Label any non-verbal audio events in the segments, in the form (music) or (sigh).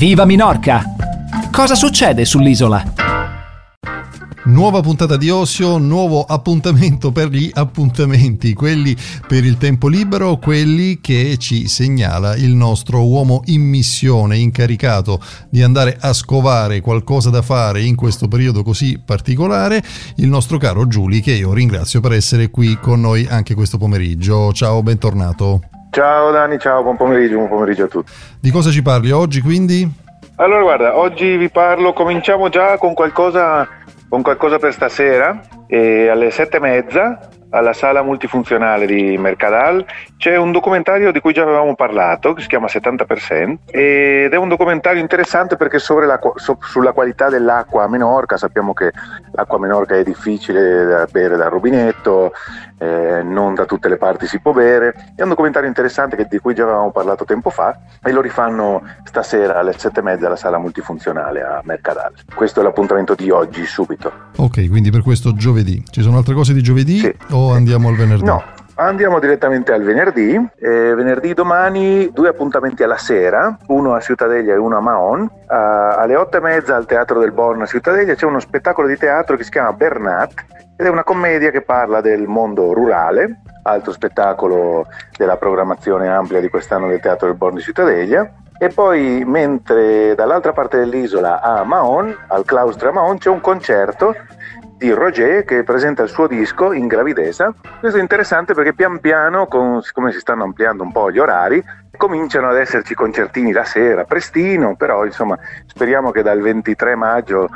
Viva Minorca! Cosa succede sull'isola? Nuova puntata di Osio, nuovo appuntamento per gli appuntamenti, quelli per il tempo libero, quelli che ci segnala il nostro uomo in missione, incaricato di andare a scovare qualcosa da fare in questo periodo così particolare, il nostro caro Giuli, che io ringrazio per essere qui con noi anche questo pomeriggio. Ciao, bentornato. Ciao Dani, ciao, buon pomeriggio, buon pomeriggio a tutti. Di cosa ci parli oggi quindi? Allora guarda, oggi vi parlo, cominciamo già con qualcosa, con qualcosa per stasera, e alle sette e mezza alla sala multifunzionale di Mercadal. C'è un documentario di cui già avevamo parlato che si chiama 70% ed è un documentario interessante perché sulla qualità dell'acqua a Menorca sappiamo che l'acqua a Menorca è difficile da bere dal rubinetto eh, non da tutte le parti si può bere. È un documentario interessante che, di cui già avevamo parlato tempo fa e lo rifanno stasera alle 7 e mezza alla sala multifunzionale a Mercadal. Questo è l'appuntamento di oggi subito. Ok quindi per questo giovedì. Ci sono altre cose di giovedì? Sì o andiamo al venerdì? No, Andiamo direttamente al venerdì. Eh, venerdì domani due appuntamenti alla sera, uno a Ciutadeglia e uno a Mahon. Uh, alle otto e mezza al Teatro del Born a Ciutadeglia c'è uno spettacolo di teatro che si chiama Bernat ed è una commedia che parla del mondo rurale, altro spettacolo della programmazione amplia di quest'anno del Teatro del Born di Ciutadeglia. E poi, mentre dall'altra parte dell'isola a Mahon, al claustro a Mahon, c'è un concerto di Roger che presenta il suo disco in gravidezza. Questo è interessante perché pian piano, con, siccome si stanno ampliando un po' gli orari, cominciano ad esserci concertini la sera, prestino, però insomma speriamo che dal 23 maggio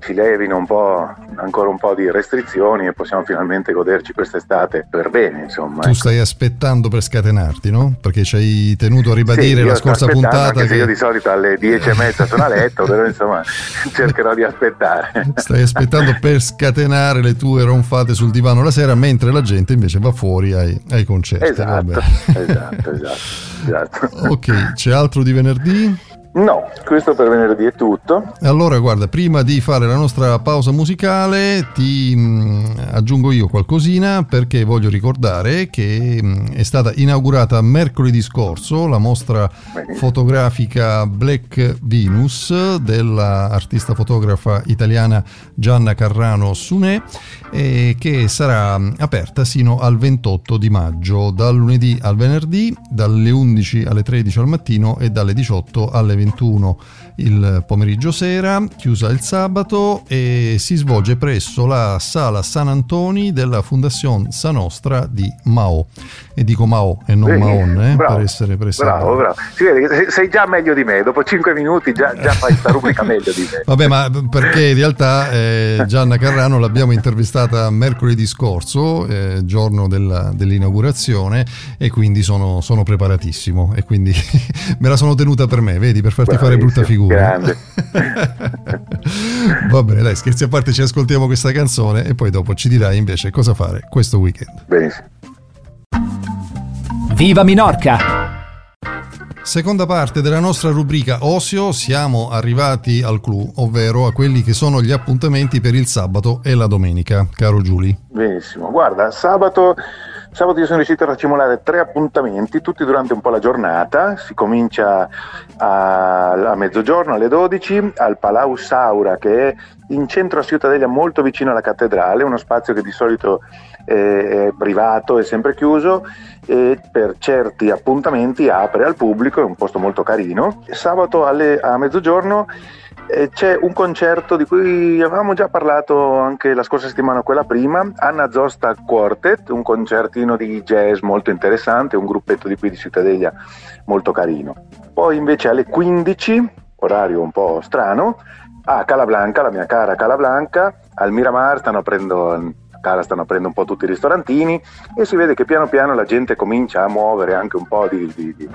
ci levino un po', ancora un po' di restrizioni e possiamo finalmente goderci quest'estate per bene. Insomma, tu stai aspettando per scatenarti, no? Perché ci hai tenuto a ribadire sì, la scorsa puntata. Che io di solito alle 10 e mezza sono a letto, però insomma (laughs) cercherò di aspettare. Stai aspettando per scatenare le tue ronfate sul divano la sera, mentre la gente invece va fuori ai, ai concerti. Esatto, esatto, esatto, (laughs) esatto. ok, c'è altro di venerdì? No, questo per venerdì è tutto. Allora, guarda, prima di fare la nostra pausa musicale ti mh, mm, aggiungo io qualcosina perché voglio ricordare che mh, mm, è stata inaugurata mercoledì scorso la mostra Benissimo. fotografica Black Venus dell'artista fotografa italiana Gianna Carrano Sunè eh, che sarà mm, aperta sino al 28 di maggio, dal lunedì al venerdì, dalle 11 alle 13 al mattino e dalle 18 alle 21 il pomeriggio sera, chiusa il sabato e si svolge presso la sala San Antoni della Fondazione Sanostra di Mao. E dico Mao e non Maon, eh, bravo, per essere per Bravo, bravo. Si vede che sei già meglio di me, dopo 5 minuti già, già fai questa rubrica meglio di me. (laughs) Vabbè, ma perché in realtà eh, Gianna Carrano l'abbiamo intervistata mercoledì scorso, eh, giorno della, dell'inaugurazione, e quindi sono, sono preparatissimo e quindi (laughs) me la sono tenuta per me, vedi, per farti fare brutta figura figura. Grande. (laughs) Va bene, dai, scherzi a parte, ci ascoltiamo questa canzone e poi dopo ci dirai invece cosa fare questo weekend. Benissimo. Viva Minorca! Seconda parte della nostra rubrica Osio, siamo arrivati al clou, ovvero a quelli che sono gli appuntamenti per il sabato e la domenica. Caro Giuli. Benissimo, guarda, sabato Sabato io sono riuscito a racimolare tre appuntamenti, tutti durante un po' la giornata. Si comincia a, a mezzogiorno alle 12 al Palau Saura che è in centro a Ciutadella molto vicino alla cattedrale, uno spazio che di solito è privato e sempre chiuso e per certi appuntamenti apre al pubblico, è un posto molto carino. Sabato alle, a mezzogiorno eh, c'è un concerto di cui avevamo già parlato anche la scorsa settimana quella prima, Anna Zosta Quartet, un concertino di jazz molto interessante, un gruppetto di qui di Cittadeglia molto carino. Poi invece alle 15, orario un po' strano, a Calablanca, la mia cara Calablanca, al Miramar stanno Cara stanno aprendo un po' tutti i ristorantini e si vede che piano piano la gente comincia a muovere anche un po' di, di, di,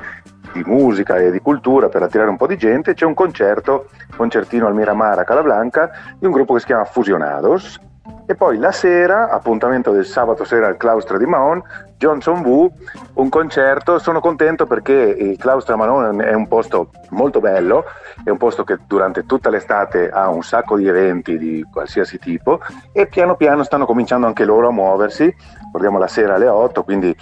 di musica e di cultura per attirare un po' di gente. C'è un concerto, concertino al Miramar a Calablanca, di un gruppo che si chiama Fusionados. E poi la sera, appuntamento del sabato sera al claustro di Mahon, Johnson Wu, un concerto. Sono contento perché il claustro a Mahon è un posto molto bello, è un posto che durante tutta l'estate ha un sacco di eventi di qualsiasi tipo e piano piano stanno cominciando anche loro a muoversi. Guardiamo la sera alle 8, quindi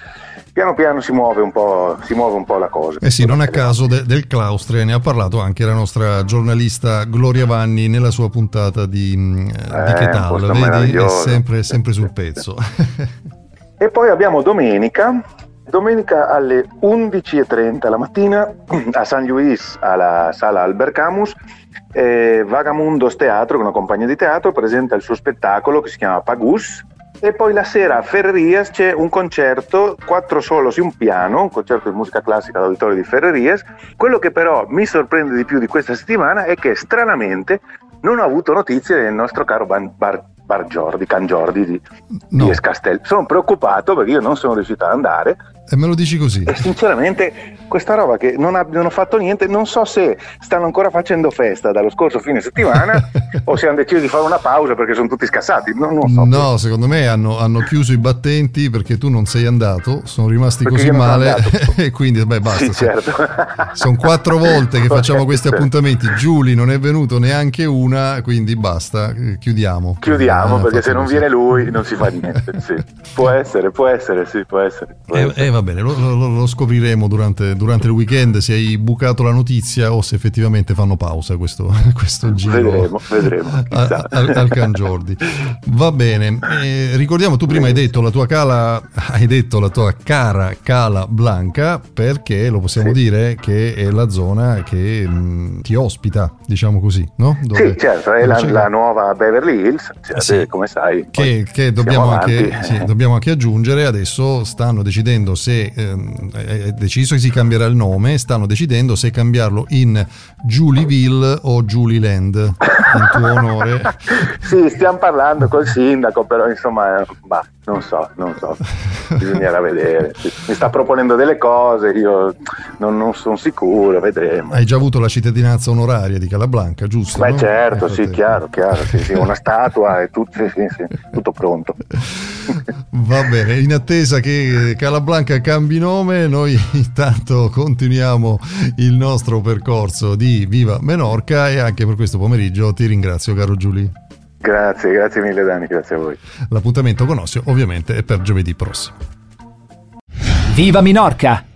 piano piano si muove un po', si muove un po la cosa. Eh sì, non a caso de, del claustre ne ha parlato anche la nostra giornalista Gloria Vanni nella sua puntata di, mm, eh, di Che tal, vedi? È sempre, sempre sul pezzo. (laughs) e poi abbiamo domenica, domenica alle 11.30 la mattina (clears throat) a San Luis alla sala Albert Camus eh, Vagamundos Teatro, una compagnia di teatro, presenta il suo spettacolo che si chiama Pagus e poi la sera a Ferrerias c'è un concerto, quattro solos e un piano, un concerto di musica classica all'auditorio di Ferrerias. Quello che però mi sorprende di più di questa settimana è che stranamente non ho avuto notizie del nostro caro Bar, Bar, Bar Giordi, Can Giordi di, no. di Escastel. Sono preoccupato perché io non sono riuscito ad andare e me lo dici così? E sinceramente, questa roba che non, ha, non ho fatto niente, non so se stanno ancora facendo festa dallo scorso fine settimana (laughs) o se hanno deciso di fare una pausa perché sono tutti scassati. Non, non so. No, secondo me hanno, hanno, chiuso i battenti perché tu non sei andato, sono rimasti perché così male (laughs) e quindi, beh, basta. Sì, certo. Sono quattro volte che (laughs) facciamo questi appuntamenti. Giuli non è venuto neanche una, quindi basta, chiudiamo. Chiudiamo eh, perché se non viene lui non si fa niente. Sì. Può essere, può essere, sì, può essere. Può eh, essere. Eh, va bene, lo, lo, lo scopriremo durante, durante, il weekend se hai bucato la notizia o se effettivamente fanno pausa questo, (laughs) questo giro. Vedremo, vedremo. A, al, al Can Giordi. Va bene, eh, ricordiamo, tu prima hai detto la tua cala, hai detto la tua cara Cala Blanca perché lo possiamo sì. dire che è la zona che mh, ti ospita, diciamo così, no? Dove, sì, certo, è la, la, nuova Beverly Hills, cioè, sì. come sai. Che, che dobbiamo, anche, sì, dobbiamo anche aggiungere, adesso stanno decidendo se ehm, è deciso che si cambierà il nome, stanno decidendo se cambiarlo in Julieville o Julieland in tuo onore. (laughs) sì, stiamo parlando col sindaco, però insomma, bah, non so, non so, bisognerà vedere. Mi sta proponendo delle cose, io non, non, sono sicuro, vedremo. Hai già avuto la cittadinanza onoraria di Calablanca, giusto? Beh no? certo, sì, chiaro, chiaro, sì, sì, una statua e tutto, sì, sì, tutto pronto. (laughs) Va bene, in attesa che Calablanca cambi nome, noi (laughs) intanto continuiamo il nostro percorso di Viva Menorca e anche per questo pomeriggio ti ringrazio caro Giulio. Grazie, grazie mille Dani, grazie a voi. L'appuntamento con Ossio ovviamente è per giovedì prossimo. Viva Minorca!